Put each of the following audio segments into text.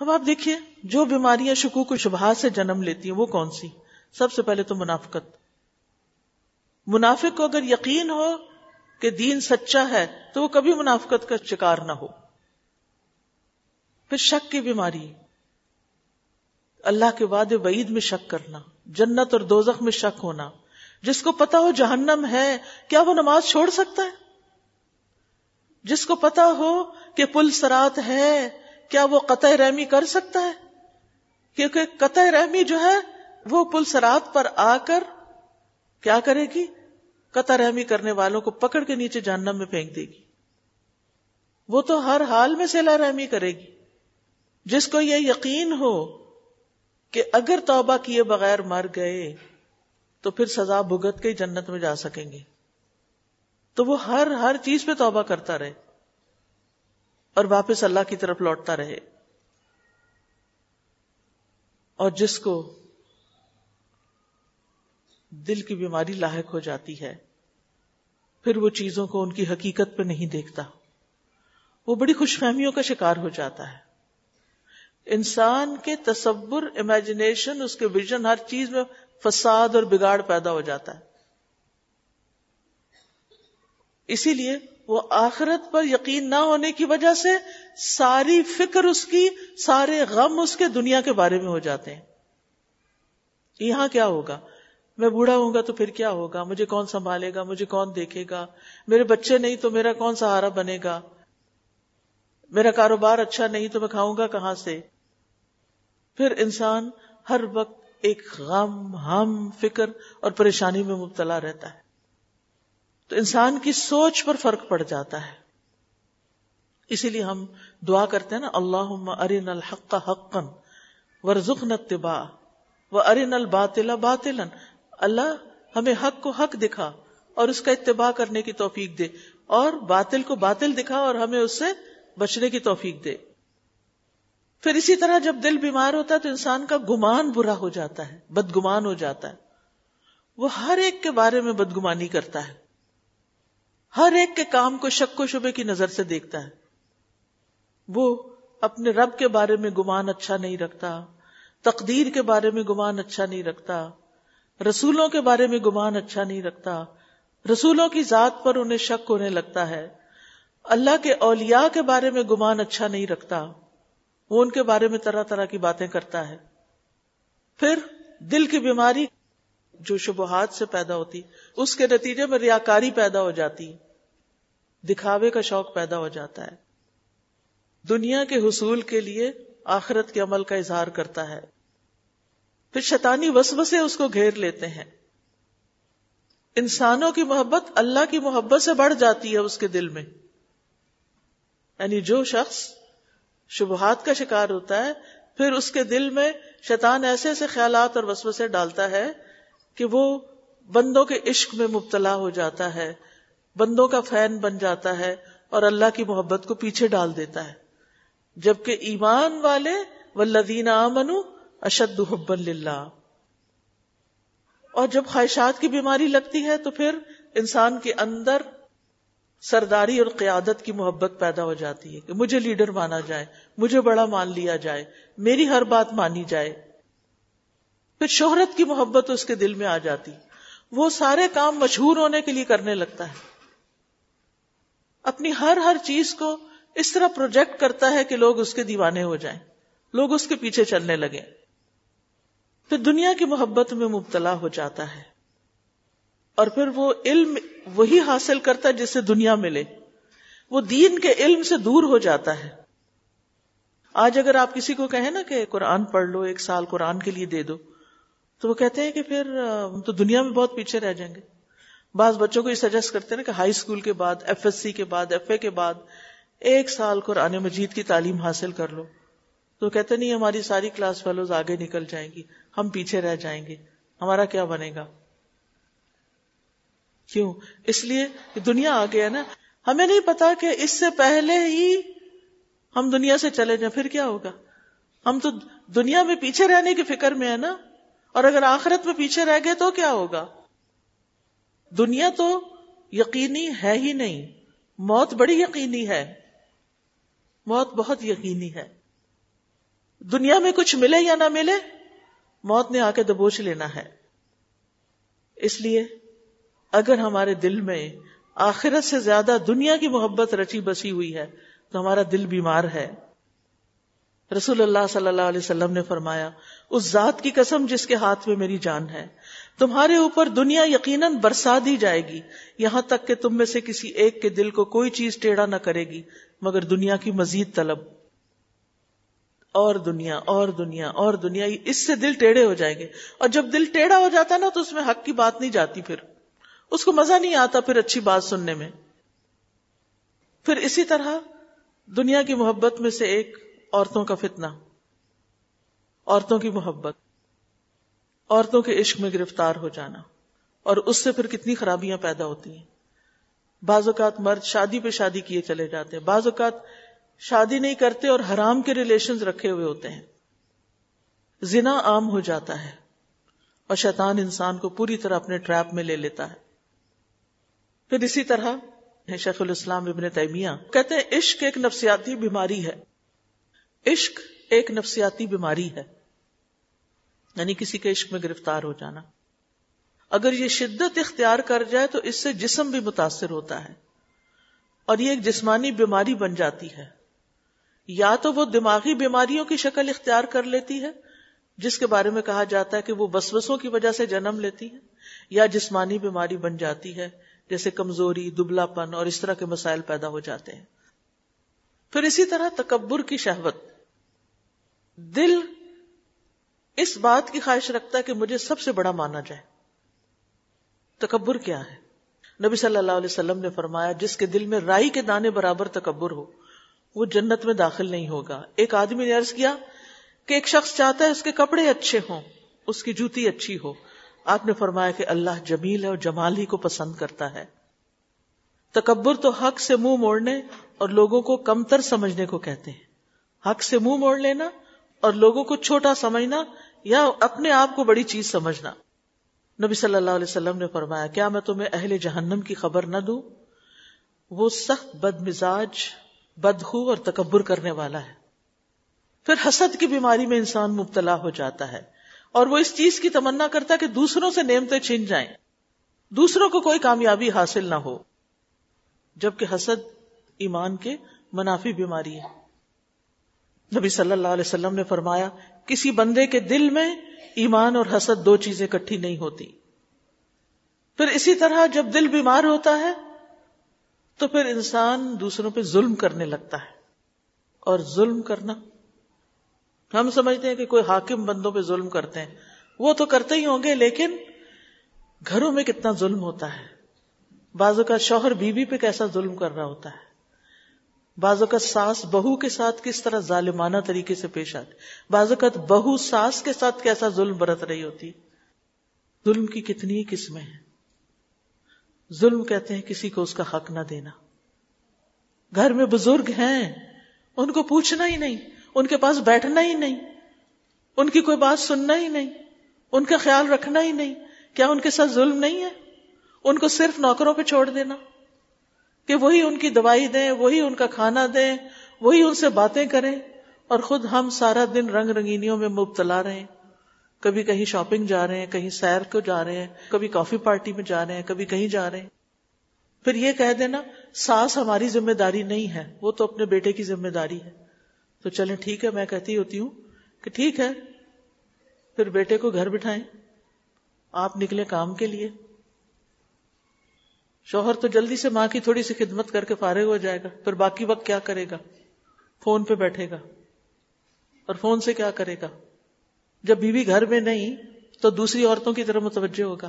اب آپ دیکھیے، جو بیماریاں شکوک و شبہات سے جنم لیتی ہیں، وہ کون سی؟ سب سے پہلے تو منافقت۔ منافق کو اگر یقین ہو کہ دین سچا ہے، تو وہ کبھی منافقت کا شکار نہ ہو۔ پھر شک کی بیماری۔ اللہ کے وعدے وعید میں شک کرنا، جنت اور دوزخ میں شک ہونا۔ جس کو پتا ہو جہنم ہے، کیا وہ نماز چھوڑ سکتا ہے؟ جس کو پتا ہو کہ پل سرات ہے کیا وہ قطع رحمی کر سکتا ہے؟ کیونکہ قطع رحمی جو ہے، وہ پل سرات پر آ کر کیا کرے گی؟ قطع رحمی کرنے والوں کو پکڑ کے نیچے جہنم میں پھینک دے گی۔ وہ تو ہر حال میں سیلا رحمی کرے گی۔ جس کو یہ یقین ہو کہ اگر توبہ کیے بغیر مر گئے، تو پھر سزا بھگت کے جنت میں جا سکیں گے۔ تو وہ ہر ہر چیز پہ توبہ کرتا رہے۔ اور واپس اللہ کی طرف لوٹتا رہے۔ اور جس کو دل کی بیماری لاحق ہو جاتی ہے، پھر وہ چیزوں کو ان کی حقیقت پہ نہیں دیکھتا۔ وہ بڑی خوش فہمیوں کا شکار ہو جاتا ہے۔ انسان کے تصور امیجنیشن اس کے ویژن ہر چیز میں فساد اور بگاڑ پیدا ہو جاتا ہے۔ اسی لیے وہ آخرت پر یقین نہ ہونے کی وجہ سے ساری فکر اس کی، سارے غم اس کے دنیا کے بارے میں ہو جاتے ہیں۔ یہاں کیا ہوگا؟ میں بوڑھا ہوں گا تو پھر کیا ہوگا؟ مجھے کون سنبھالے گا؟ مجھے کون دیکھے گا؟ میرے بچے نہیں تو میرا کون سہارا بنے گا؟ میرا کاروبار اچھا نہیں تو میں کھاؤں گا کہاں سے؟ پھر انسان ہر وقت ایک غم، ہم، فکر اور پریشانی میں مبتلا رہتا ہے۔ تو انسان کی سوچ پر فرق پڑ جاتا ہے۔ اسی لیے ہم دعا کرتے ہیں نا اللہ ارین الحق حقن ورژن اتبا و ارین الباطل باطل اللہ ہمیں حق کو حق دکھا اور اس کا اتباع کرنے کی توفیق دے اور باطل کو باطل دکھا اور ہمیں اس سے بچنے کی توفیق دے۔ پھر اسی طرح جب دل بیمار ہوتا ہے تو انسان کا گمان برا ہو جاتا ہے، بدگمان ہو جاتا ہے۔ وہ ہر ایک کے بارے میں بدگمانی کرتا ہے۔ ہر ایک کے کام کو شک و شبے کی نظر سے دیکھتا ہے۔ وہ اپنے رب کے بارے میں گمان اچھا نہیں رکھتا، تقدیر کے بارے میں گمان اچھا نہیں رکھتا، رسولوں کے بارے میں گمان اچھا نہیں رکھتا۔ رسولوں کی ذات پر انہیں شک ہونے لگتا ہے۔ اللہ کے اولیاء کے بارے میں گمان اچھا نہیں رکھتا۔ وہ ان کے بارے میں طرح طرح کی باتیں کرتا ہے۔ پھر دل کی بیماری جو شبہات سے پیدا ہوتی، اس کے نتیجے میں ریاکاری پیدا ہو جاتی، دکھاوے کا شوق پیدا ہو جاتا ہے۔ دنیا کے حصول کے لیے آخرت کے عمل کا اظہار کرتا ہے۔ پھر شیطانی وسوسے اس کو گھیر لیتے ہیں۔ انسانوں کی محبت اللہ کی محبت سے بڑھ جاتی ہے اس کے دل میں۔ یعنی جو شخص شبہات کا شکار ہوتا ہے، پھر اس کے دل میں شیطان ایسے ایسے خیالات اور وسوسے ڈالتا ہے کہ وہ بندوں کے عشق میں مبتلا ہو جاتا ہے، بندوں کا فین بن جاتا ہے اور اللہ کی محبت کو پیچھے ڈال دیتا ہے۔ جبکہ ایمان والے ولدین آمنو اشد حب اللہ اور جب خواہشات کی بیماری لگتی ہے تو پھر انسان کے اندر سرداری اور قیادت کی محبت پیدا ہو جاتی ہے کہ مجھے لیڈر مانا جائے، مجھے بڑا مان لیا جائے، میری ہر بات مانی جائے۔ پھر شہرت کی محبت اس کے دل میں آ جاتی۔ وہ سارے کام مشہور ہونے کے لیے کرنے لگتا ہے۔ اپنی ہر ہر چیز کو اس طرح پروجیکٹ کرتا ہے کہ لوگ اس کے دیوانے ہو جائیں۔ لوگ اس کے پیچھے چلنے لگے پھر دنیا کی محبت میں مبتلا ہو جاتا ہے۔ اور پھر وہ علم وہی حاصل کرتا ہے جس سے دنیا ملے۔ وہ دین کے علم سے دور ہو جاتا ہے۔ آج اگر آپ کسی کو کہیں نا کہ قرآن پڑھ لو، ایک سال قرآن کے لیے دے دو۔ تو وہ کہتے ہیں کہ پھر تو دنیا میں بہت پیچھے رہ جائیں گے۔ بعض بچوں کو یہ سجیسٹ کرتے ہیں کہ ہائی اسکول کے بعد ایف ایس سی کے بعد ایف اے کے بعد ایک سال قرآن مجید کی تعلیم حاصل کر لو۔ تو کہتے نہیں، ہماری ساری کلاس فیلوز آگے نکل جائیں گی۔ ہم پیچھے رہ جائیں گے۔ ہمارا کیا بنے گا؟ کیوں؟ اس لیے دنیا آ گیا نا۔ ہمیں نہیں پتا کہ اس سے پہلے ہی ہم دنیا سے چلے جائیں، پھر کیا ہوگا؟ ہم تو دنیا میں پیچھے رہنے کی فکر میں ہے نا۔ اور اگر آخرت میں پیچھے رہ گئے تو کیا ہوگا؟ دنیا تو یقینی ہے ہی نہیں، موت بڑی یقینی ہے۔ موت بہت یقینی ہے۔ دنیا میں کچھ ملے یا نہ ملے، موت نے آ کے دبوچ لینا ہے۔ اس لیے اگر ہمارے دل میں آخرت سے زیادہ دنیا کی محبت رچی بسی ہوئی ہے، تو ہمارا دل بیمار ہے۔ رسول اللہ صلی اللہ علیہ وسلم نے فرمایا اس ذات کی قسم جس کے ہاتھ میں میری جان ہے۔ تمہارے اوپر دنیا یقیناً برسا دی جائے گی۔ یہاں تک کہ تم میں سے کسی ایک کے دل کو کوئی چیز ٹیڑھا نہ کرے گی، مگر دنیا کی مزید طلب۔ اور دنیا اور دنیا اور دنیا اس سے دل ٹیڑھے ہو جائیں گے۔ اور جب دل ٹیڑھا ہو جاتا نا، تو اس میں حق کی بات نہیں جاتی پھر۔ اس کو مزہ نہیں آتا پھر اچھی بات سننے میں۔ پھر اسی طرح دنیا کی محبت میں سے ایک عورتوں کا فتنہ۔ عورتوں کی محبت، عورتوں کے عشق میں گرفتار ہو جانا، اور اس سے پھر کتنی خرابیاں پیدا ہوتی ہیں۔ بعض اوقات مرد شادی پہ شادی کیے چلے جاتے ہیں، بعض اوقات شادی نہیں کرتے اور حرام کے ریلیشن رکھے ہوئے ہوتے ہیں۔ زنا عام ہو جاتا ہے اور شیطان انسان کو پوری طرح اپنے ٹریپ میں لے لیتا ہے۔ پھر اسی طرح شیخ الاسلام ابن تیمیہ کہتے ہیں، عشق ایک نفسیاتی بیماری ہے۔ عشق ایک نفسیاتی بیماری ہے۔ یعنی کسی کے عشق میں گرفتار ہو جانا۔ اگر یہ شدت اختیار کر جائے تو اس سے جسم بھی متاثر ہوتا ہے اور یہ ایک جسمانی بیماری بن جاتی ہے۔ یا تو وہ دماغی بیماریوں کی شکل اختیار کر لیتی ہے، جس کے بارے میں کہا جاتا ہے کہ وہ بسوسوں کی وجہ سے جنم لیتی ہے، یا جسمانی بیماری بن جاتی ہے، جیسے کمزوری دبلا پن اور اس طرح کے مسائل پیدا ہو جاتے ہیں۔ پھر اسی طرح تکبر کی شہوت۔ دل اس بات کی خواہش رکھتا ہے کہ مجھے سب سے بڑا مانا جائے۔ تکبر کیا ہے؟ نبی صلی اللہ علیہ وسلم نے فرمایا، جس کے دل میں رائی کے دانے برابر تکبر ہو، وہ جنت میں داخل نہیں ہوگا۔ ایک آدمی نے عرض کیا کہ ایک شخص چاہتا ہے اس کے کپڑے اچھے ہوں، اس کی جوتی اچھی ہو۔ آپ نے فرمایا کہ اللہ جمیل ہے اور جمال ہی کو پسند کرتا ہے۔ تکبر تو حق سے منہ موڑنے اور لوگوں کو کمتر سمجھنے کو کہتے ہیں۔ حق سے منہ موڑ لینا اور لوگوں کو چھوٹا سمجھنا یا اپنے آپ کو بڑی چیز سمجھنا۔ نبی صلی اللہ علیہ وسلم نے فرمایا، کیا میں تمہیں اہل جہنم کی خبر نہ دوں؟ وہ سخت بد مزاج بدخو اور تکبر کرنے والا ہے۔ پھر حسد کی بیماری میں انسان مبتلا ہو جاتا ہے اور وہ اس چیز کی تمنا کرتا ہے کہ دوسروں سے نعمتیں چھن جائیں۔ دوسروں کو کوئی کامیابی حاصل نہ ہو۔ جبکہ حسد ایمان کے منافی بیماری ہے۔ نبی صلی اللہ علیہ وسلم نے فرمایا کسی بندے کے دل میں ایمان اور حسد دو چیزیں کٹھی نہیں ہوتی۔ پھر اسی طرح جب دل بیمار ہوتا ہے، تو پھر انسان دوسروں پہ ظلم کرنے لگتا ہے۔ اور ظلم کرنا، ہم سمجھتے ہیں کہ کوئی حاکم بندوں پہ ظلم کرتے ہیں۔ وہ تو کرتے ہی ہوں گے، لیکن گھروں میں کتنا ظلم ہوتا ہے۔ بازو کا شوہر بیوی بی پہ کیسا ظلم کر رہا ہوتا ہے۔ بازو کا ساس بہو کے ساتھ کس طرح ظالمانہ طریقے سے پیش آتی بازو کا بہو ساس کے ساتھ کیسا ظلم برت رہی ہوتی؟ ظلم کی کتنی قسمیں ہیں۔ ظلم کہتے ہیں کسی کو اس کا حق نہ دینا۔ گھر میں بزرگ ہیں، ان کو پوچھنا ہی نہیں، ان کے پاس بیٹھنا ہی نہیں، ان کی کوئی بات سننا ہی نہیں، ان کا خیال رکھنا ہی نہیں۔ کیا ان کے ساتھ ظلم نہیں ہے؟ ان کو صرف نوکروں پہ چھوڑ دینا۔ کہ وہی ان کی دوائی دیں، وہی ان کا کھانا دیں، وہی ان سے باتیں کریں اور خود ہم سارا دن رنگ رنگینیوں میں مبتلا رہے ہیں کبھی کہیں شاپنگ جا رہے ہیں، کہیں سیر کو جا رہے ہیں، کبھی کافی پارٹی میں جا رہے ہیں، کبھی کہیں جا رہے ہیں۔ پھر یہ کہہ دینا، ساس ہماری ذمہ داری نہیں ہے، وہ تو اپنے بیٹے کی ذمہ داری ہے۔ تو چلیں ٹھیک ہے، میں کہتی ہوتی ہوں کہ ٹھیک ہے، پھر بیٹے کو گھر بٹھائیں۔ آپ نکلے کام کے لیے۔ شوہر تو جلدی سے ماں کی تھوڑی سی خدمت کر کے فارغ ہو جائے گا پھر باقی وقت کیا کرے گا؟ فون پہ بیٹھے گا۔ اور فون سے کیا کرے گا؟ جب بیوی گھر میں نہیں تو دوسری عورتوں کی طرف متوجہ ہوگا۔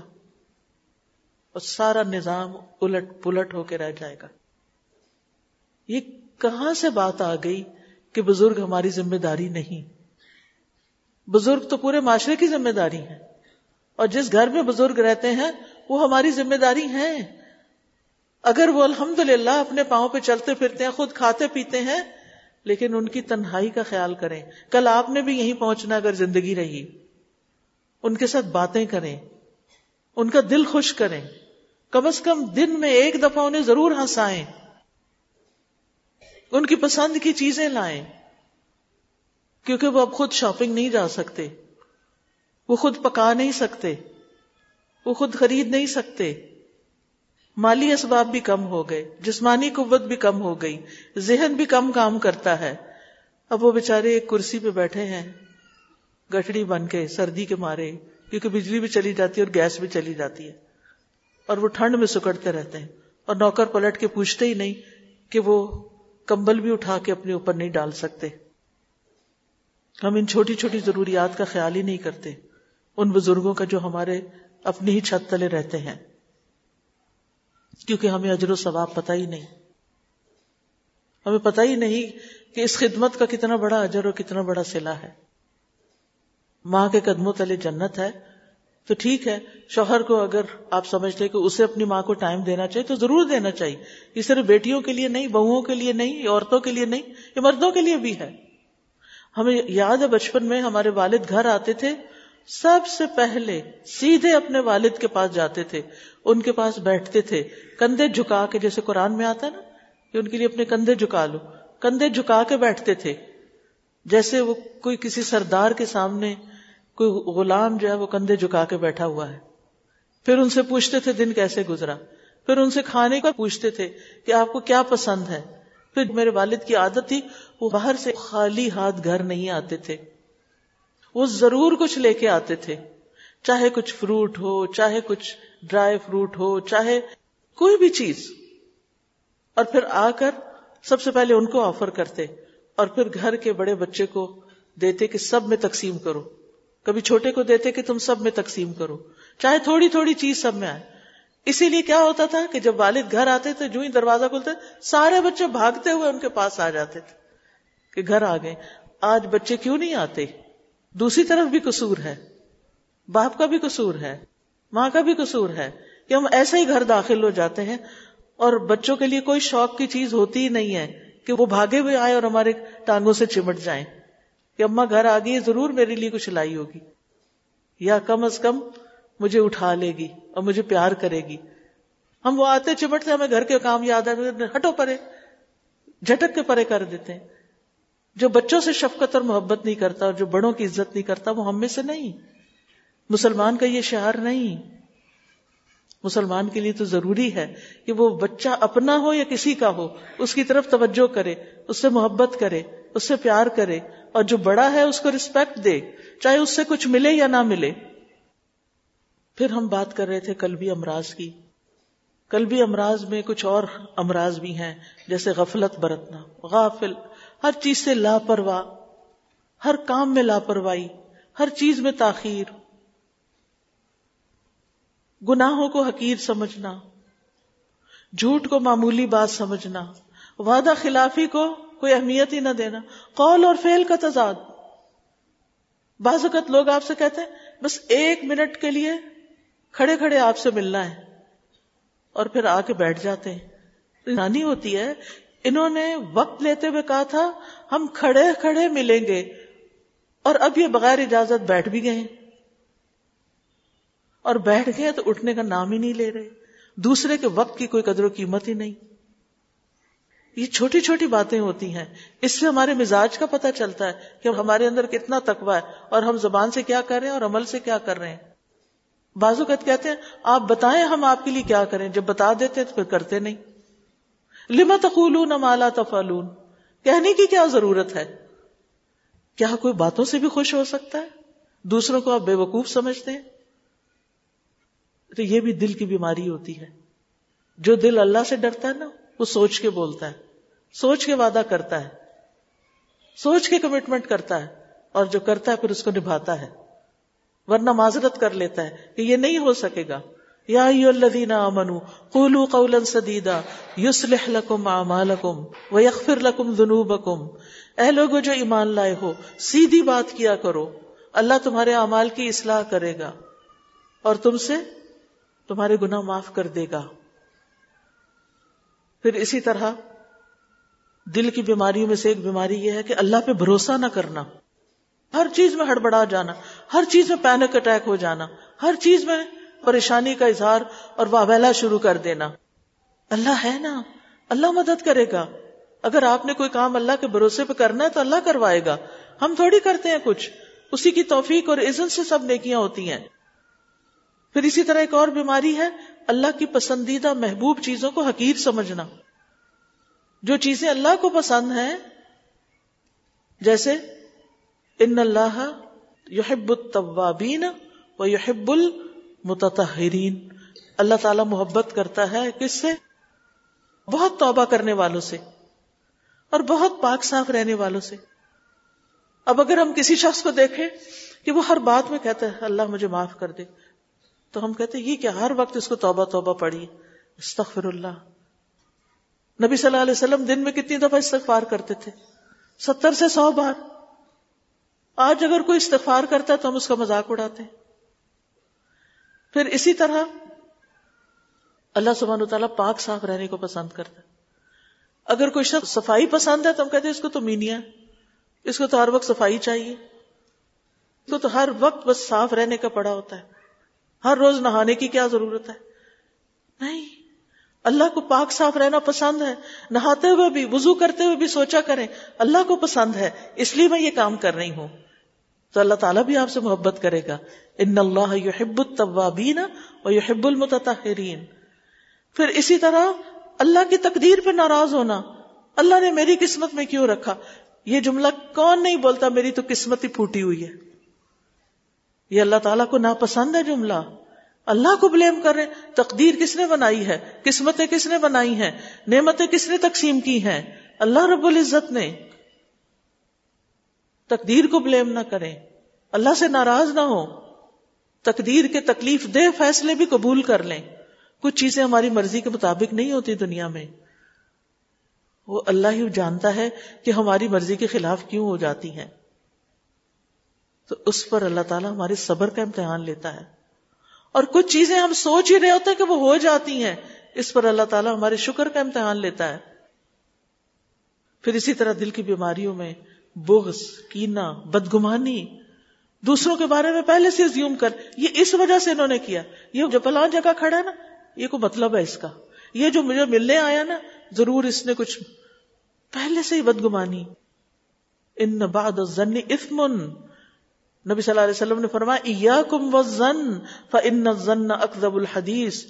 اور سارا نظام الٹ پلٹ ہو کے رہ جائے گا۔ یہ کہاں سے بات آ گئی کہ بزرگ ہماری ذمہ داری نہیں؟ بزرگ تو پورے معاشرے کی ذمہ داری ہے اور جس گھر میں بزرگ رہتے ہیں، وہ ہماری ذمہ داری ہیں۔ اگر وہ الحمد اپنے پاؤں پہ چلتے پھرتے ہیں، خود کھاتے پیتے ہیں، لیکن ان کی تنہائی کا خیال کریں۔ کل آپ نے بھی یہیں پہنچنا اگر زندگی رہی۔ ان کے ساتھ باتیں کریں۔ ان کا دل خوش کریں۔ کم از کم دن میں ایک دفعہ انہیں ضرور ہنسائیں۔ ان کی پسند کی چیزیں لائیں۔ کیونکہ وہ اب خود شاپنگ نہیں جا سکتے۔ وہ خود پکا نہیں سکتے۔ وہ خود خرید نہیں سکتے۔ مالی اسباب بھی کم ہو گئے، جسمانی قوت بھی کم ہو گئی، ذہن بھی کم کام کرتا ہے۔ اب وہ بےچارے ایک کرسی پہ بیٹھے ہیں گٹڑی بن کے، سردی کے مارے، کیونکہ بجلی بھی چلی جاتی ہے اور گیس بھی چلی جاتی ہے۔ اور وہ ٹھنڈ میں سکڑتے رہتے ہیں، اور نوکر پلٹ کے پوچھتے ہی نہیں کہ وہ کمبل بھی اٹھا کے اپنے اوپر نہیں ڈال سکتے۔ ہم ان چھوٹی چھوٹی ضروریات کا خیال ہی نہیں کرتے، ان بزرگوں کا جو ہمارے اپنی ہی چھت تلے رہتے ہیں۔ کیونکہ ہمیں اجر و ثواب پتہ ہی نہیں۔ ہمیں پتہ ہی نہیں کہ اس خدمت کا کتنا بڑا اجر اور کتنا بڑا سلا ہے۔ ماں کے قدموں تلے جنت ہے۔ تو ٹھیک ہے، شوہر کو اگر آپ سمجھتے کہ اسے اپنی ماں کو ٹائم دینا چاہیے تو ضرور دینا چاہیے۔ یہ صرف بیٹیوں کے لیے نہیں، بہوؤں کے لیے نہیں عورتوں کے لیے نہیں، یہ مردوں کے لیے بھی ہے۔ ہمیں یاد ہے بچپن میں ہمارے والد گھر آتے تھے سب سے پہلے سیدھے اپنے والد کے پاس جاتے تھے، ان کے پاس بیٹھتے تھے، کندھے جھکا کے، جیسے قرآن میں آتا ہے نا، کہ ان کے لیے اپنے کندھے جھکا لو، کندھے جھکا کے بیٹھتے تھے۔ جیسے وہ کوئی کسی سردار کے سامنے کوئی غلام جو ہے وہ کندھے جھکا کے بیٹھا ہوا ہے۔ پھر ان سے پوچھتے تھے، دن کیسے گزرا؟ پھر ان سے کھانے کا پوچھتے تھے کہ آپ کو کیا پسند ہے۔ پھر میرے والد کی عادت تھی، وہ باہر سے خالی ہاتھ گھر نہیں آتے تھے۔ وہ ضرور کچھ لے کے آتے تھے۔ چاہے کچھ فروٹ ہو، چاہے کچھ ڈرائی فروٹ ہو، چاہے کوئی بھی چیز۔ اور پھر آ کر سب سے پہلے ان کو آفر کرتے اور پھر گھر کے بڑے بچے کو دیتے کہ سب میں تقسیم کرو۔ کبھی چھوٹے کو دیتے کہ تم سب میں تقسیم کرو۔ چاہے تھوڑی تھوڑی چیز سب میں آئے۔ اسی لیے کیا ہوتا تھا کہ جب والد گھر آتے تھے، جو ہی دروازہ کھلتے سارے بچے بھاگتے ہوئے ان کے پاس آ جاتے تھے کہ گھر آ گئے۔ آج بچے کیوں نہیں آتے؟ دوسری طرف بھی قصور ہے، باپ کا بھی قصور ہے، ماں کا بھی قصور ہے کہ ہم ایسے ہی گھر داخل ہو جاتے ہیں اور بچوں کے لیے کوئی شوق کی چیز ہوتی ہی نہیں ہے کہ وہ بھاگے ہوئے آئے اور ہمارے ٹانگوں سے چمٹ جائیں کہ اما گھر آ گئی ضرور میرے لیے کچھ لائی ہوگی، یا کم از کم مجھے اٹھا لے گی اور مجھے پیار کرے گی۔ ہم وہ آتے چمٹتے، ہمیں گھر کے کام یاد آ ہٹو پرے، جھٹک کے پرے کر دیتے ہیں۔ جو بچوں سے شفقت اور محبت نہیں کرتا اور جو بڑوں کی عزت نہیں کرتا وہ ہم میں سے نہیں۔ مسلمان کا یہ شعار نہیں۔ مسلمان کے لیے تو ضروری ہے کہ وہ بچہ اپنا ہو یا کسی کا ہو، اس کی طرف توجہ کرے، اس سے محبت کرے، اس سے پیار کرے اور جو بڑا ہے اس کو رسپیکٹ دے، چاہے اس سے کچھ ملے یا نہ ملے۔ پھر ہم بات کر رہے تھے کلبی امراض کی۔ کلبی امراض میں کچھ اور امراض بھی ہیں، جیسے غفلت برتنا، غافل۔ ہر چیز سے لاپرواہ، ہر کام میں لاپرواہی، ہر چیز میں تاخیر۔ گناہوں کو حقیر سمجھنا، جھوٹ کو معمولی بات سمجھنا، وعدہ خلافی کو کوئی اہمیت ہی نہ دینا، قول اور فیل کا تضاد۔ بعض اوقات لوگ آپ سے کہتے ہیں، بس ایک منٹ کے لیے کھڑے کھڑے آپ سے ملنا ہے، اور پھر آ کے بیٹھ جاتے ہیں۔ نانی ہوتی ہے انہوں نے وقت لیتے ہوئے کہا تھا، ہم کھڑے کھڑے ملیں گے، اور اب یہ بغیر اجازت بیٹھ بھی گئے اور بیٹھ گئے تو اٹھنے کا نام ہی نہیں لے رہے۔ دوسرے کے وقت کی کوئی قدر و قیمت ہی نہیں۔ یہ چھوٹی چھوٹی باتیں ہوتی ہیں۔ اس سے ہمارے مزاج کا پتہ چلتا ہے کہ ہمارے اندر کتنا تقوی ہے، اور ہم زبان سے کیا کر رہے ہیں اور عمل سے کیا کر رہے ہیں۔ بازو کہتے ہیں، آپ بتائیں ہم آپ کے لیے کیا کریں، جب بتا دیتے تو پھر کرتے نہیں۔ لما تقولون مالا تفعلون؟ کہنے کی کیا ضرورت ہے؟ کیا کوئی باتوں سے بھی خوش ہو سکتا ہے؟ دوسروں کو آپ بے وقوف سمجھتے ہیں؟ تو یہ بھی دل کی بیماری ہوتی ہے۔ جو دل اللہ سے ڈرتا ہے نا، وہ سوچ کے بولتا ہے۔ سوچ کے وعدہ کرتا ہے۔ سوچ کے کمٹمنٹ کرتا ہے۔ اور جو کرتا ہے، پھر اس کو نبھاتا ہے۔ ورنہ معذرت کر لیتا ہے کہ یہ نہیں ہو سکے گا۔ یا الذین آمنوا قولوا قولا سدیدا یصلح لکم اعمالکم ویغفر لکم ذنوبکم۔ اے لوگو جو ایمان لائے ہو، سیدھی بات کیا کرو۔ اللہ تمہارے اعمال کی اصلاح کرے گا اور تم سے تمہارے گناہ معاف کر دے گا۔ پھر اسی طرح دل کی بیماریوں میں سے ایک بیماری یہ ہے کہ اللہ پہ بھروسہ نہ کرنا۔ ہر چیز میں ہڑبڑا جانا، ہر چیز میں پینک اٹیک ہو جانا، ہر چیز میں پریشانی کا اظہار اور واویلا شروع کر دینا۔ اللہ ہے نا۔ اللہ مدد کرے گا۔ اگر آپ نے کوئی کام اللہ کے بھروسے پہ کرنا ہے تو اللہ کروائے گا۔ ہم تھوڑی کرتے ہیں کچھ۔ اسی کی توفیق اور عزت سے سب نیکیاں ہوتی ہیں۔ پھر اسی طرح ایک اور بیماری ہے۔ اللہ کی پسندیدہ محبوب چیزوں کو حقیر سمجھنا۔ جو چیزیں اللہ کو پسند ہیں، جیسے ان اللہ یحب التوابین و یحب المتطہرین اللہ تعالی محبت کرتا ہے کس سے؟ بہت توبہ کرنے والوں سے اور بہت پاک صاف رہنے والوں سے۔ اب اگر ہم کسی شخص کو دیکھیں کہ وہ ہر بات میں کہتا ہے، اللہ مجھے معاف کر دے، تو ہم کہتے ہیں، یہ کیا، ہر وقت اس کو توبہ توبہ پڑی استغفر اللہ۔ نبی صلی اللہ علیہ وسلم دن میں کتنی دفعہ استغفار کرتے تھے؟ ستر سے سو بار۔ آج اگر کوئی استغفار کرتا ہے تو ہم اس کا مذاق اڑاتے ہیں۔ پھر اسی طرح اللہ سبحانہ تعالیٰ پاک صاف رہنے کو پسند کرتا ہے۔ اگر کوئی شخص صفائی پسند ہے تو ہم کہتے ہیں اس کو تو مینیا اس کو تو ہر وقت صفائی چاہیے۔ اس کو تو ہر وقت بس صاف رہنے کا پڑا ہوتا ہے۔ ہر روز نہانے کی کیا ضرورت ہے؟ نہیں۔ اللہ کو پاک صاف رہنا پسند ہے۔ نہاتے ہوئے بھی، وضو کرتے ہوئے بھی سوچا کریں، اللہ کو پسند ہے، اس لیے میں یہ کام کر رہی ہوں۔ تو اللہ تعالیٰ بھی آپ سے محبت کرے گا۔ ان اللہ یحب التوابین و یحب المتطہرین۔ پھر اسی طرح اللہ کی تقدیر پہ ناراض ہونا۔ اللہ نے میری قسمت میں کیوں رکھا؟ یہ جملہ کون نہیں بولتا میری تو قسمت ہی پھوٹی ہوئی ہے۔ یہ اللہ تعالیٰ کو ناپسند ہے جملہ۔ اللہ کو بلیم کر رہے تقدیر کس نے بنائی ہے؟ قسمتیں کس نے بنائی ہیں؟ نعمتیں کس نے تقسیم کی ہیں؟ اللہ رب العزت نے۔ تقدیر کو بلیم نہ کریں۔ اللہ سے ناراض نہ ہو تقدیر کے تکلیف دہ فیصلے بھی قبول کر لیں۔ کچھ چیزیں ہماری مرضی کے مطابق نہیں ہوتی دنیا میں۔ وہ اللہ ہی جانتا ہے کہ ہماری مرضی کے خلاف کیوں ہو جاتی ہیں۔ تو اس پر اللہ تعالیٰ ہمارے صبر کا امتحان لیتا ہے۔ اور کچھ چیزیں ہم سوچ ہی رہے ہوتے ہیں کہ وہ ہو جاتی ہیں۔ اس پر اللہ تعالیٰ ہمارے شکر کا امتحان لیتا ہے۔ پھر اسی طرح دل کی بیماریوں میں بغض، کینا، بدگمانی۔ دوسروں کے بارے میں پہلے سے زیوم کر، یہ اس وجہ سے انہوں نے کیا۔ یہ جو پلان جگہ کھڑا ہے نا، یہ کوئی مطلب ہے اس کا۔ یہ جو مجھے ملنے آیا نا، ضرور اس نے کچھ پہلے سے ہی بدگمانی۔ ان بعد الظن اثم۔ نبی صلی اللہ علیہ وسلم نے فرمایا، ایاکم والظن، فان الظن اکذب الحدیث.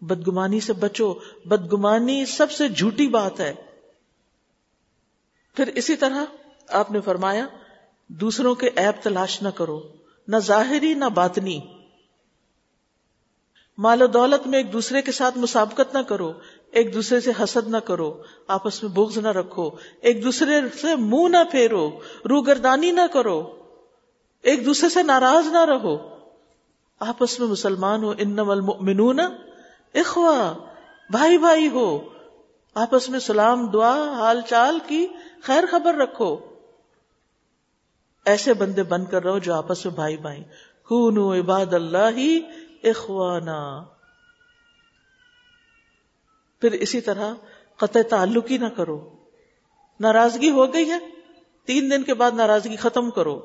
بدگمانی سے بچو، بدگمانی سب سے جھوٹی بات ہے۔ پھر اسی طرح آپ نے فرمایا، دوسروں کے عیب تلاش نہ کرو، نہ ظاہری نہ باطنی۔ مال و دولت میں ایک دوسرے کے ساتھ مسابقت نہ کرو، ایک دوسرے سے حسد نہ کرو، آپس میں بغض نہ رکھو، ایک دوسرے سے منہ نہ پھیرو، روگردانی نہ کرو، ایک دوسرے سے ناراض نہ رہو۔ آپس میں مسلمان ہو ان المؤمنون اخوا بھائی بھائی ہو۔ آپس میں سلام، دعا، حال چال کی خیر خبر رکھو۔ ایسے بندے بن کر رہو جو آپس میں بھائی بھائی خون عباد اللہ ہی اخوانا۔ پھر اسی طرح قطع تعلق ہی نہ کرو۔ ناراضگی ہو گئی ہے۔ تین دن کے بعد ناراضگی ختم کرو۔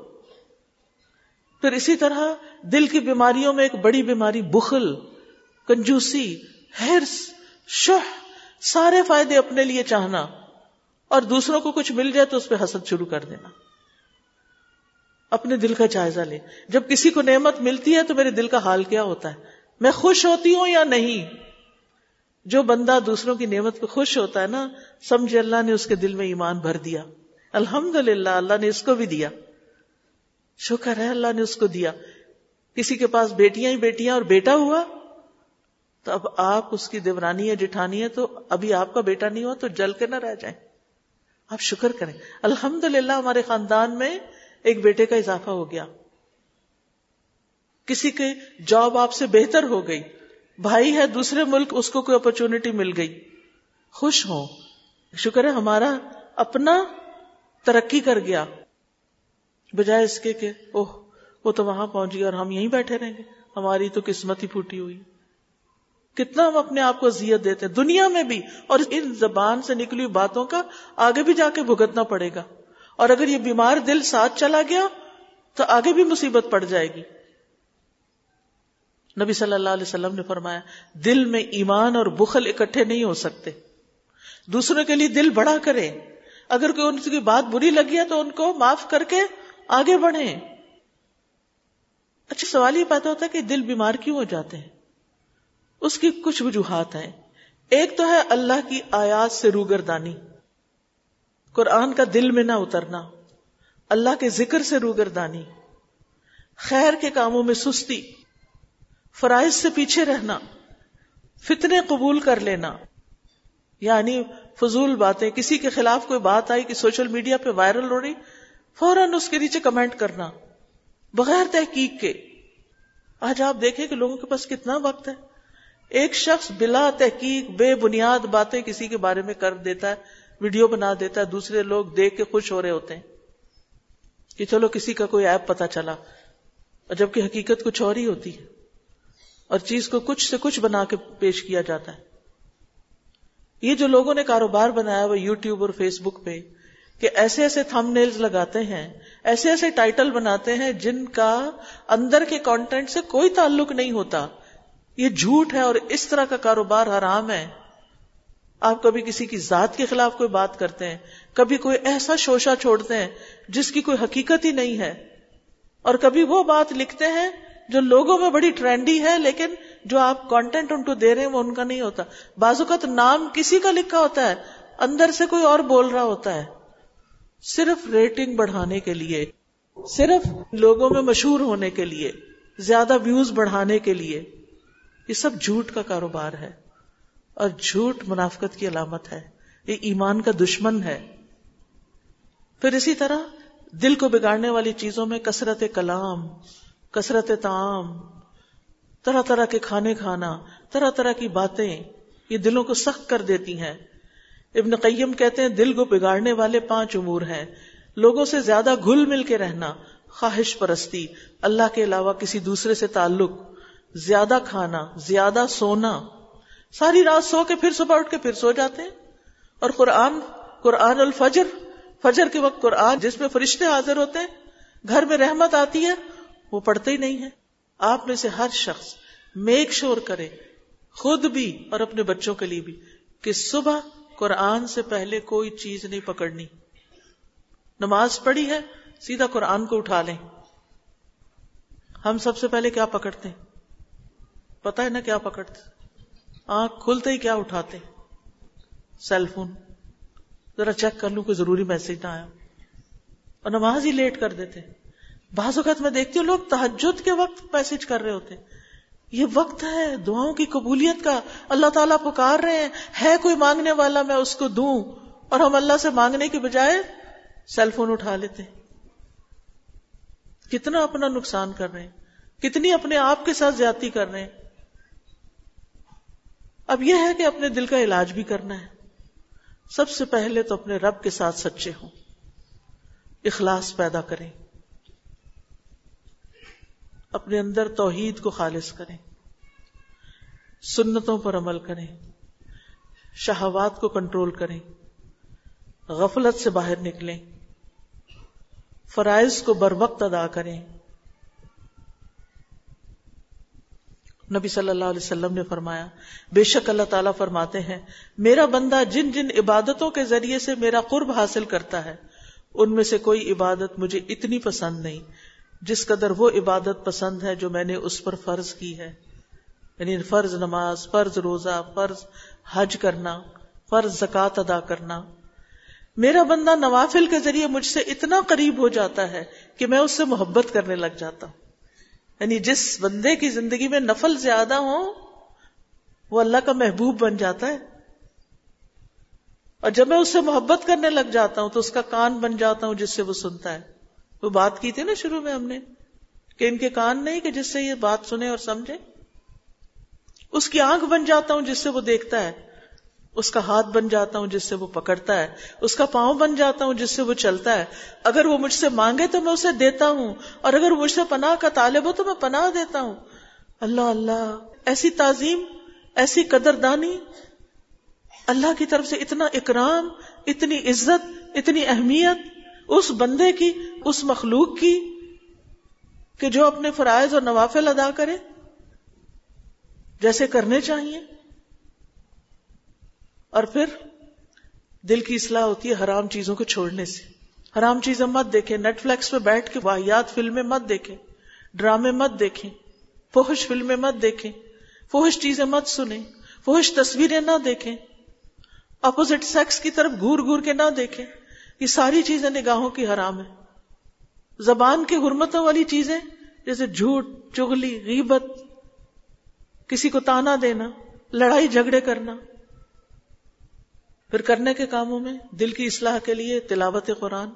پھر اسی طرح دل کی بیماریوں میں ایک بڑی بیماری بخل، کنجوسی، ہرس شہ سارے فائدے اپنے لیے چاہنا۔ اور دوسروں کو کچھ مل جائے تو اس پہ حسد شروع کر دینا۔ اپنے دل کا جائزہ لے۔ جب کسی کو نعمت ملتی ہے تو میرے دل کا حال کیا ہوتا ہے؟ میں خوش ہوتی ہوں یا نہیں؟ جو بندہ دوسروں کی نعمت پہ خوش ہوتا ہے نا، سمجھے اللہ نے اس کے دل میں ایمان بھر دیا۔ الحمد للہ اللہ نے اس کو بھی دیا۔ شکر ہے، اللہ نے اس کو دیا۔ کسی کے پاس بیٹیاں ہی بیٹیاں اور بیٹا ہوا، تو اب آپ اس کی دیورانی ہے، جٹھانی ہے، تو ابھی آپ کا بیٹا نہیں ہوا تو جل کے نہ رہ جائیں۔ آپ شکر کریں۔ الحمد للہ ہمارے خاندان میں ایک بیٹے کا اضافہ ہو گیا۔ کسی کے جاب آپ سے بہتر ہو گئی، بھائی ہے دوسرے ملک، اس کو کوئی اپرچونٹی مل گئی۔ خوش ہو شکر ہے ہمارا اپنا ترقی کر گیا۔ بجائے اس کے کہ اوہ، وہ تو وہاں پہنچ گیا اور ہم یہیں بیٹھے رہیں گے۔ ہماری تو قسمت ہی پھوٹی ہوئی۔ کتنا ہم اپنے آپ کو ازیت دیتے ہیں، دنیا میں بھی۔ اور ان زبان سے نکلی باتوں کا آگے بھی جا کے بھگتنا پڑے گا۔ اور اگر یہ بیمار دل ساتھ چلا گیا تو آگے بھی مصیبت پڑ جائے گی۔ نبی صلی اللہ علیہ وسلم نے فرمایا، دل میں ایمان اور بخل اکٹھے نہیں ہو سکتے۔ دوسروں کے لیے دل بڑا کرے۔ اگر کوئی ان کی بات بری لگی ہے تو ان کو معاف کر کے آگے بڑھیں اچھا سوال یہ پیدا ہوتا ہے کہ دل بیمار کیوں ہو جاتے ہیں؟ اس کی کچھ وجوہات ہیں۔ ایک تو ہے اللہ کی آیات سے روگردانی۔ قرآن کا دل میں نہ اترنا، اللہ کے ذکر سے روگردانی، خیر کے کاموں میں سستی، فرائض سے پیچھے رہنا، فتنے قبول کر لینا۔ یعنی فضول باتیں، کسی کے خلاف کوئی بات آئی کہ سوشل میڈیا پہ وائرل ہو رہی، فوراً اس کے نیچے کمنٹ کرنا، بغیر تحقیق کے۔ آج آپ دیکھیں کہ لوگوں کے پاس کتنا وقت ہے۔ ایک شخص بلا تحقیق، بے بنیاد باتیں کسی کے بارے میں کر دیتا ہے ویڈیو بنا دیتا ہے، دوسرے لوگ دیکھ کے خوش ہو رہے ہوتے ہیں کہ چلو کسی کا کوئی ایپ پتا چلا، اور جبکہ حقیقت کچھ اور ہی ہوتی ہے، اور چیز کو کچھ سے کچھ بنا کے پیش کیا جاتا ہے۔ یہ جو لوگوں نے کاروبار بنایا وہ یو ٹیوب اور فیس بک پہ کہ ایسے ایسے تھم نیلز لگاتے ہیں، ایسے ایسے ٹائٹل بناتے ہیں جن کا اندر کے کانٹینٹ سے کوئی تعلق نہیں ہوتا۔ یہ جھوٹ ہے اور اس طرح کا کاروبار حرام ہے۔ آپ کبھی کسی کی ذات کے خلاف کوئی بات کرتے ہیں، کبھی کوئی ایسا شوشا چھوڑتے ہیں جس کی کوئی حقیقت ہی نہیں ہے۔ اور کبھی وہ بات لکھتے ہیں جو لوگوں میں بڑی ٹرینڈی ہے لیکن جو آپ کانٹینٹ ان کو دے رہے ہیں وہ ان کا نہیں ہوتا۔ بازو کا تو نام کسی کا لکھا ہوتا ہے، اندر سے کوئی اور بول رہا ہوتا ہے۔ صرف ریٹنگ بڑھانے کے لیے، صرف لوگوں میں مشہور ہونے کے لیے، زیادہ ویوز بڑھانے کے لیے، یہ سب جھوٹ کا کاروبار ہے۔ اور جھوٹ منافقت کی علامت ہے۔ یہ ایمان کا دشمن ہے۔ پھر اسی طرح دل کو بگاڑنے والی چیزوں میں کثرت کلام، کثرت تعام، طرح طرح کے کھانے کھانا، طرح طرح کی باتیں یہ دلوں کو سخت کر دیتی ہیں۔ ابن قیم کہتے ہیں دل کو بگاڑنے والے پانچ امور ہیں۔ لوگوں سے زیادہ گھل مل کے رہنا، خواہش پرستی، اللہ کے علاوہ کسی دوسرے سے تعلق، زیادہ کھانا، زیادہ سونا۔ ساری رات سو کے پھر صبح اٹھ کے پھر سو جاتے ہیں۔ اور قرآن قرآن الفجر، فجر کے وقت قرآن جس میں فرشتے حاضر ہوتے ہیں، گھر میں رحمت آتی ہے، وہ پڑھتے ہی نہیں ہے آپ میں سے ہر شخص میک شور کرے، خود بھی اور اپنے بچوں کے لیے بھی، کہ صبح قرآن سے پہلے کوئی چیز نہیں پکڑنی۔ نماز پڑھی ہے، سیدھا قرآن کو اٹھا لیں۔ ہم سب سے پہلے کیا پکڑتے ہیں؟ پتا ہے نا کیا پکڑتے آنکھ کھلتے ہی کیا اٹھاتے؟ Cell phone. ذرا چیک کر لوں کوئی ضروری میسج نہ آیا۔ اور نماز ہی لیٹ کر دیتے۔ بعض اوقات میں دیکھتی ہوں لوگ تحجد کے وقت میسج کر رہے ہوتے۔ یہ وقت ہے، دعاؤں کی قبولیت کا۔ اللہ تعالیٰ پکار رہے ہیں۔ ہے کوئی مانگنے والا میں اس کو دوں؟ اور ہم اللہ سے مانگنے کے بجائے سیل فون اٹھا لیتے۔ کتنا اپنا نقصان کر رہے ہیں۔ کتنی اپنے آپ کے ساتھ زیادتی کر رہے ہیں۔ اب یہ ہے کہ اپنے دل کا علاج بھی کرنا ہے۔ سب سے پہلے تو اپنے رب کے ساتھ سچے ہوں۔ اخلاص پیدا کریں۔ اپنے اندر توحید کو خالص کریں۔ سنتوں پر عمل کریں۔ شہوات کو کنٹرول کریں۔ غفلت سے باہر نکلیں۔ فرائض کو بر وقت ادا کریں۔ نبی صلی اللہ علیہ وسلم نے فرمایا، بے شک اللہ تعالیٰ فرماتے ہیں، میرا بندہ جن جن عبادتوں کے ذریعے سے میرا قرب حاصل کرتا ہے، ان میں سے کوئی عبادت مجھے اتنی پسند نہیں، جس قدر وہ عبادت پسند ہے جو میں نے اس پر فرض کی ہے۔ یعنی فرض نماز، فرض روزہ، فرض حج کرنا، فرض زکات ادا کرنا۔ میرا بندہ نوافل کے ذریعے مجھ سے اتنا قریب ہو جاتا ہے کہ میں اس سے محبت کرنے لگ جاتا ہوں۔ یعنی جس بندے کی زندگی میں نفل زیادہ ہو، وہ اللہ کا محبوب بن جاتا ہے۔ اور جب میں اس سے محبت کرنے لگ جاتا ہوں تو اس کا کان بن جاتا ہوں جس سے وہ سنتا ہے۔ وہ بات کی تھی نا شروع میں ہم نے کہ ان کے کان نہیں کہ جس سے یہ بات سنے اور سمجھے۔ اس کی آنکھ بن جاتا ہوں جس سے وہ دیکھتا ہے۔ اس کا ہاتھ بن جاتا ہوں جس سے وہ پکڑتا ہے، اس کا پاؤں بن جاتا ہوں جس سے وہ چلتا ہے۔ اگر وہ مجھ سے مانگے تو میں اسے دیتا ہوں، اور اگر مجھ سے پناہ کا طالب ہو تو میں پناہ دیتا ہوں۔ اللہ اللہ، ایسی تعظیم، ایسی قدر دانی اللہ کی طرف سے اتنا اکرام، اتنی عزت، اتنی اہمیت اس بندے کی، اس مخلوق کی کہ جو اپنے فرائض اور نوافل ادا کرے، جیسے کرنے چاہیے۔ اور پھر دل کی اصلاح ہوتی ہے حرام چیزوں کو چھوڑنے سے۔ حرام چیزیں مت دیکھیں۔ نیٹ فلیکس پہ بیٹھ کے واحیات فلمیں مت دیکھیں۔ ڈرامے مت دیکھیں۔ فوہش فلمیں مت دیکھیں۔ فوہش چیزیں مت سنیں۔ فوہش تصویریں نہ دیکھیں۔ اپوزٹ سیکس کی طرف گور گور کے نہ دیکھیں۔ یہ ساری چیزیں نگاہوں کی حرام ہے زبان کی حرمتوں والی چیزیں جیسے جھوٹ چگلی غیبت، کسی کو تانا دینا، لڑائی جھگڑے کرنا۔ پھر کرنے کے کاموں میں دل کی اصلاح کے لیے تلاوت قرآن۔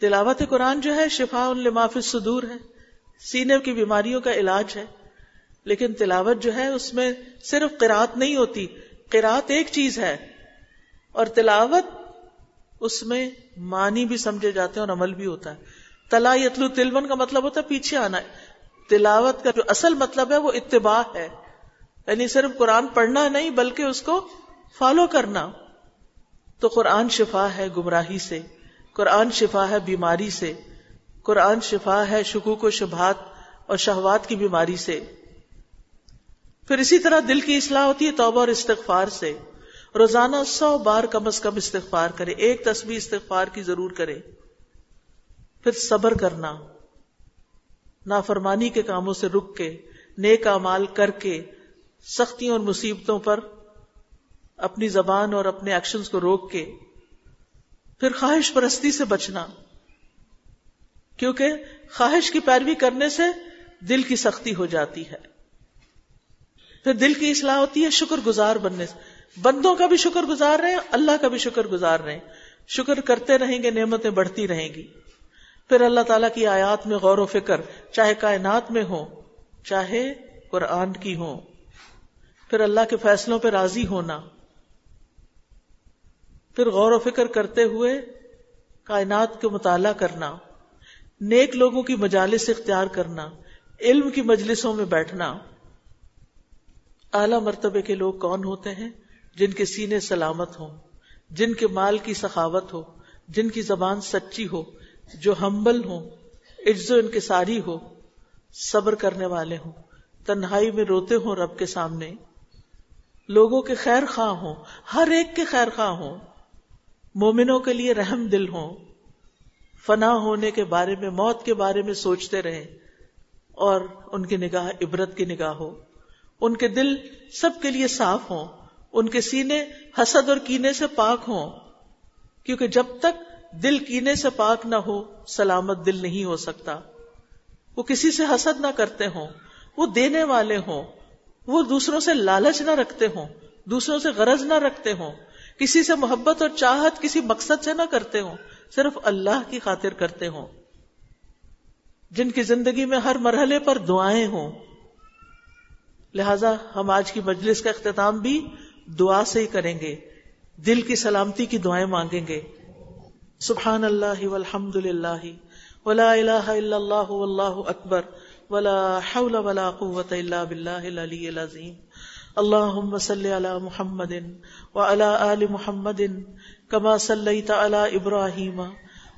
تلاوت قرآن جو ہے شفا لماف صدور ہے۔ سینے کی بیماریوں کا علاج ہے۔ لیکن تلاوت جو ہے اس میں صرف قرات نہیں ہوتی قرات ایک چیز ہے۔ اور تلاوت اس میں معنی بھی سمجھے جاتے ہیں اور عمل بھی ہوتا ہے۔ تلا یتلو تلون کا مطلب ہوتا ہے پیچھے آنا۔ ہے تلاوت کا جو اصل مطلب ہے وہ اتباع ہے۔ یعنی صرف قرآن پڑھنا نہیں، بلکہ اس کو فالو کرنا تو قرآن شفا ہے گمراہی سے، قرآن شفا ہے بیماری سے، قرآن شفا ہے شکوک و شبہات اور شہوات کی بیماری سے۔ پھر اسی طرح دل کی اصلاح ہوتی ہے توبہ اور استغفار سے۔ روزانہ سو بار کم از کم استغفار کرے، ایک تصویر استغفار کی ضرور کرے۔ پھر صبر کرنا، نافرمانی کے کاموں سے رک کے، نیک امال کر کے، سختیوں اور مصیبتوں پر اپنی زبان اور اپنے ایکشنز کو روک کے پھر خواہش پرستی سے بچنا۔ کیونکہ خواہش کی پیروی کرنے سے دل کی سختی ہو جاتی ہے۔ پھر دل کی اصلاح ہوتی ہے، شکر گزار بننے سے۔ بندوں کا بھی شکر گزار رہے ہیں، اللہ کا بھی شکر گزار رہے ہیں۔ شکر کرتے رہیں گے، نعمتیں بڑھتی رہیں گی۔ پھر اللہ تعالیٰ کی آیات میں غور و فکر، چاہے کائنات میں ہو چاہے قرآن کی ہو پھر اللہ کے فیصلوں پہ راضی ہونا۔ پھر غور و فکر کرتے ہوئے کائنات کو مطالعہ کرنا، نیک لوگوں کی مجالس اختیار کرنا، علم کی مجلسوں میں بیٹھنا۔ اعلی مرتبے کے لوگ کون ہوتے ہیں؟ جن کے سینے سلامت ہوں، جن کے مال کی سخاوت ہو، جن کی زبان سچی ہو، جو ہمبل ہوں عز و انکساری ہو، صبر کرنے والے ہوں، تنہائی میں روتے ہوں رب کے سامنے۔ لوگوں کے خیر خواہ ہوں، ہر ایک کے خیر خواہ ہوں۔ مومنوں کے لیے رحم دل ہوں، فنا ہونے کے بارے میں، موت کے بارے میں سوچتے رہیں اور ان کی نگاہ، عبرت کی نگاہ ہو۔ ان کے دل سب کے لیے صاف ہوں، ان کے سینے حسد اور کینے سے پاک ہوں۔ کیونکہ جب تک دل کینے سے پاک نہ ہو، سلامت دل نہیں ہو سکتا۔ وہ کسی سے حسد نہ کرتے ہوں، وہ دینے والے ہوں۔ وہ دوسروں سے لالچ نہ رکھتے ہوں، دوسروں سے غرض نہ رکھتے ہوں۔ کسی سے محبت اور چاہت کسی مقصد سے نہ کرتے ہوں، صرف اللہ کی خاطر کرتے ہوں۔ جن کی زندگی میں ہر مرحلے پر دعائیں ہوں۔ لہذا ہم آج کی مجلس کا اختتام بھی دعا سے ہی کریں گے۔ دل کی سلامتی کی دعائیں مانگیں گے۔ سبحان اللہ والحمد للہ ولا الہ الا اللہ واللہ اکبر ولا حول ولا قوة الا باللہ العلی العظیم۔ اللہم صلی علی محمد وعلى آل محمد كما صلیت علی ابراہیم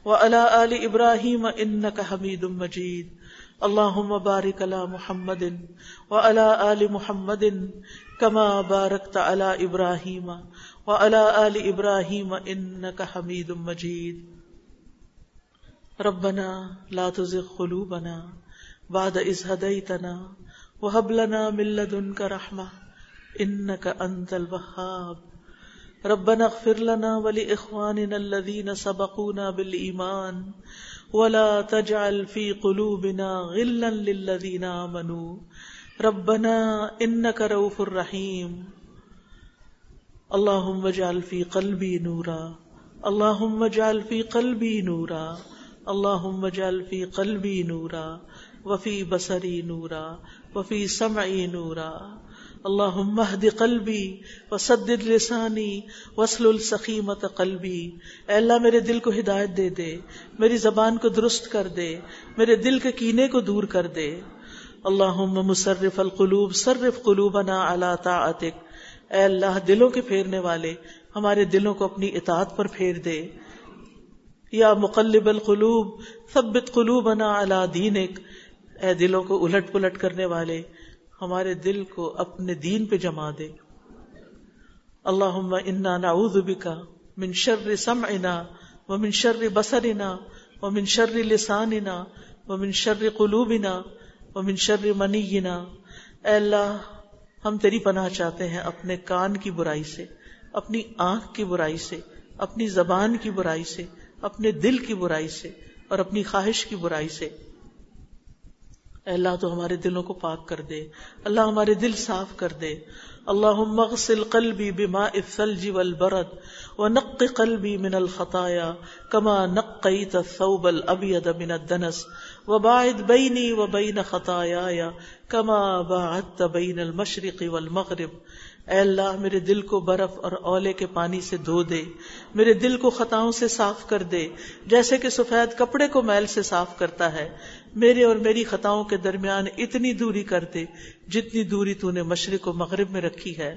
وعلى آل ابراہیم انکا حمید مجید اللہم بارک علی محمد وعلى آل محمد كما بارکت علی ابراہیم وعلى آل إبراهيم إنك حميد مجيد. ربنا لا تزغ قلوبنا بعد إذ هديتنا وهب لنا من لدنك رحمة إنك أنت الوهاب. ربنا اغفر لنا ولإخواننا الذين سبقونا بالإيمان ولا تجعل في قلوبنا غلا للذين آمنوا. ربنا إنك رؤوف رحيم. اللهم اجعل في قلبي نورا. اللهم اجعل في قلبي نورا. اللهم اجعل في قلبي نورا. وفي بصري نورا. وفي سمعي نورا. اللهم اهد قلبي وسدد لساني واسلل سخيمة قلبي اے اللہ میرے دل کو ہدایت دے دے، میری زبان کو درست کر دے، میرے دل کے کینے کو دور کر دے۔ اللهم مصرف القلوب صرف قلوبنا على طاعتك اے اللہ دلوں کے پھیرنے والے، ہمارے دلوں کو اپنی اطاعت پر پھیر دے۔ یا مقلب القلوب، ثبت قلوبنا علی دینک۔ اے دلوں کو الٹ پلٹ کرنے والے ہمارے دل کو اپنے دین پہ جما دے۔ اللهم انا نعوذ بك من شر سمعنا ومن شر بصرنا ومن شر لساننا ومن شر قلوبنا ومن شر منینا۔ اے اللہ، ہم تیری پناہ چاہتے ہیں اپنے کان کی برائی سے، اپنی آنکھ کی برائی سے، اپنی زبان کی برائی سے، اپنے دل کی برائی سے اور اپنی خواہش کی برائی سے۔ اللہ تو ہمارے دلوں کو پاک کر دے۔ اللہ ہمارے دل صاف کر دے۔ اللہ مغسل قلبی بما الثلج والبرد ونق قلبی من الخطايا كما نقيت الثوب الابيض من الدنس وباعد بيني وبين خطاياي كما باعدت بين المشرق والمغرب اے اللہ، میرے دل کو برف اور اولے کے پانی سے دھو دے، میرے دل کو خطاؤں سے صاف کر دے، جیسے کہ سفید کپڑے کو میل سے صاف کرتا ہے۔ میرے اور میری خطاؤں کے درمیان اتنی دوری کر دے جتنی دوری تو نے مشرق و مغرب میں رکھی ہے۔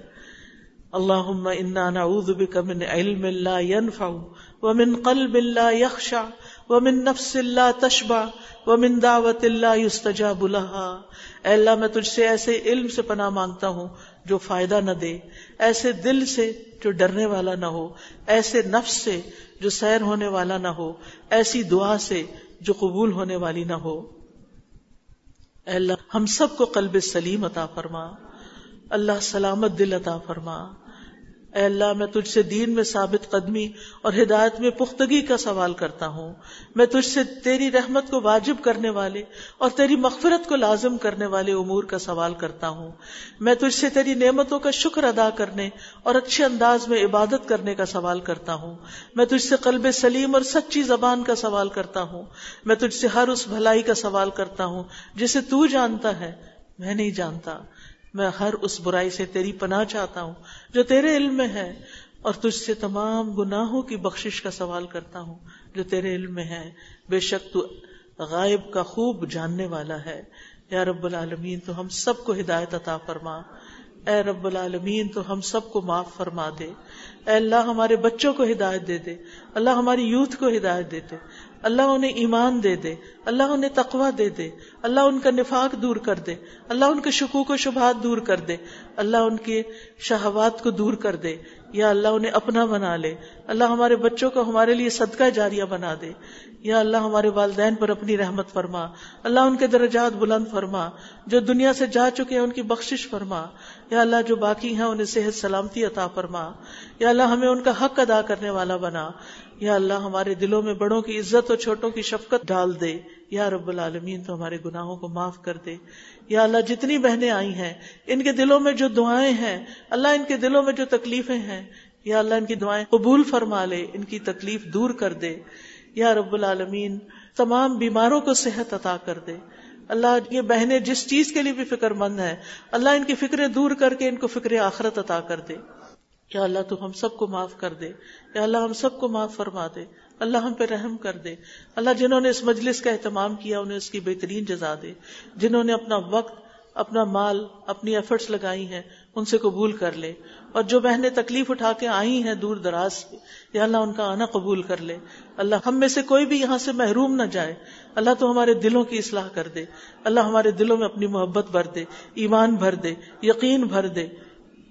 اللہ انا نعوذ بک من علم لا ينفع ومن قلب لا يخشع ومن نفس لا تشبع ومن دعوت لا يستجاب لها۔ اے اللہ، میں تجھ سے ایسے علم سے پناہ مانگتا ہوں جو فائدہ نہ دے، ایسے دل سے جو ڈرنے والا نہ ہو، ایسے نفس سے جو سیر ہونے والا نہ ہو، ایسی دعا سے جو قبول ہونے والی نہ ہو۔ اے اللہ، ہم سب کو قلب سلیم عطا فرما، اللہ سلامت دل عطا فرما۔ اے اللہ، میں تجھ سے دین میں ثابت قدمی اور ہدایت میں پختگی کا سوال کرتا ہوں۔ میں تجھ سے تیری رحمت کو واجب کرنے والے اور تیری مغفرت کو لازم کرنے والے امور کا سوال کرتا ہوں۔ میں تجھ سے تیری نعمتوں کا شکر ادا کرنے اور اچھے انداز میں عبادت کرنے کا سوال کرتا ہوں۔ میں تجھ سے قلب سلیم اور سچی زبان کا سوال کرتا ہوں۔ میں تجھ سے ہر اس بھلائی کا سوال کرتا ہوں جسے تو جانتا ہے، میں نہیں جانتا۔ میں ہر اس برائی سے تیری پناہ چاہتا ہوں جو تیرے علم میں ہے اور تجھ سے تمام گناہوں کی بخشش کا سوال کرتا ہوں جو تیرے علم میں ہے۔ بے شک تو غائب کا خوب جاننے والا ہے۔ یا رب العالمین، تو ہم سب کو ہدایت عطا فرما۔ اے رب العالمین، تو ہم سب کو معاف فرما دے۔ اے اللہ، ہمارے بچوں کو ہدایت دے دے۔ اللہ، ہماری یوتھ کو ہدایت دے دے۔ اللہ انہیں ایمان دے دے، اللہ انہیں تقوا دے دے، اللہ ان کا نفاق دور کر دے، اللہ ان کے شکوک و شبہات دور کر دے، اللہ ان کے شہوات کو دور کر دے، یا اللہ انہیں اپنا بنا لے، اللہ ہمارے بچوں کو ہمارے لیے صدقہ جاریہ بنا دے، یا اللہ ہمارے والدین پر اپنی رحمت فرما، اللہ ان کے درجات بلند فرما، جو دنیا سے جا چکے ہیں ان کی بخشش فرما، یا اللہ جو باقی ہیں انہیں صحت سلامتی عطا فرما، یا اللہ ہمیں ان کا حق ادا کرنے والا بنا یا اللہ ہمارے دلوں میں بڑوں کی عزت اور چھوٹوں کی شفقت ڈال دے۔ یا رب العالمین، تو ہمارے گناہوں کو معاف کر دے۔ یا اللہ، جتنی بہنیں آئی ہیں، ان کے دلوں میں جو دعائیں ہیں، اللہ ان کے دلوں میں جو تکلیفیں ہیں، یا اللہ ان کی دعائیں قبول فرما لے، ان کی تکلیف دور کر دے۔ یا رب العالمین، تمام بیماروں کو صحت عطا کر دے۔ اللہ، یہ بہنیں جس چیز کے لیے بھی فکر مند ہے اللہ ان کی فکریں دور کر کے ان کو فکر آخرت عطا کر دے۔ یا اللہ تو ہم سب کو معاف کر دے، یا اللہ ہم سب کو معاف فرما دے، اللہ ہم پہ رحم کر دے۔ اللہ جنہوں نے اس مجلس کا اہتمام کیا، انہیں اس کی بہترین جزا دے۔ جنہوں نے اپنا وقت، اپنا مال، اپنی ایفرٹس لگائی ہیں، ان سے قبول کر لے۔ اور جو بہنیں تکلیف اٹھا کے آئی ہیں دور دراز سے یا اللہ ان کا آنا قبول کر لے۔ اللہ ہم میں سے کوئی بھی یہاں سے محروم نہ جائے۔ اللہ تو ہمارے دلوں کی اصلاح کر دے۔ اللہ ہمارے دلوں میں اپنی محبت بھر دے، ایمان بھر دے، یقین بھر دے۔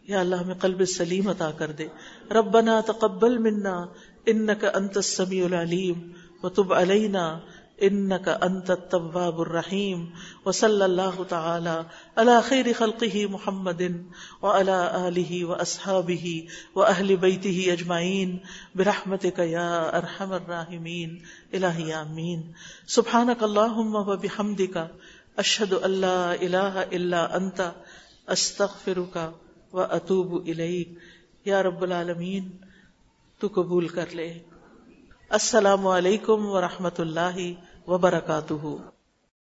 یا اللہ ہمیں قلب سلیم عطا کر دے۔ ربنا تقبل منا انك انت السميع العليم وتب علينا انك انت التواب الرحيم وصلى الله تعالى على خير خلقه محمد وعلى اله واصحابه واهل بيته اجمعين برحمتك يا ارحم الراحمين الهي امين سبحانك اللهم وبحمدك اشهد ان لا اله الا انت استغفرك و اطوب الیک یا رب العالمین تو قبول کر لے۔ السلام علیکم و رحمۃ اللہ وبرکاتہ۔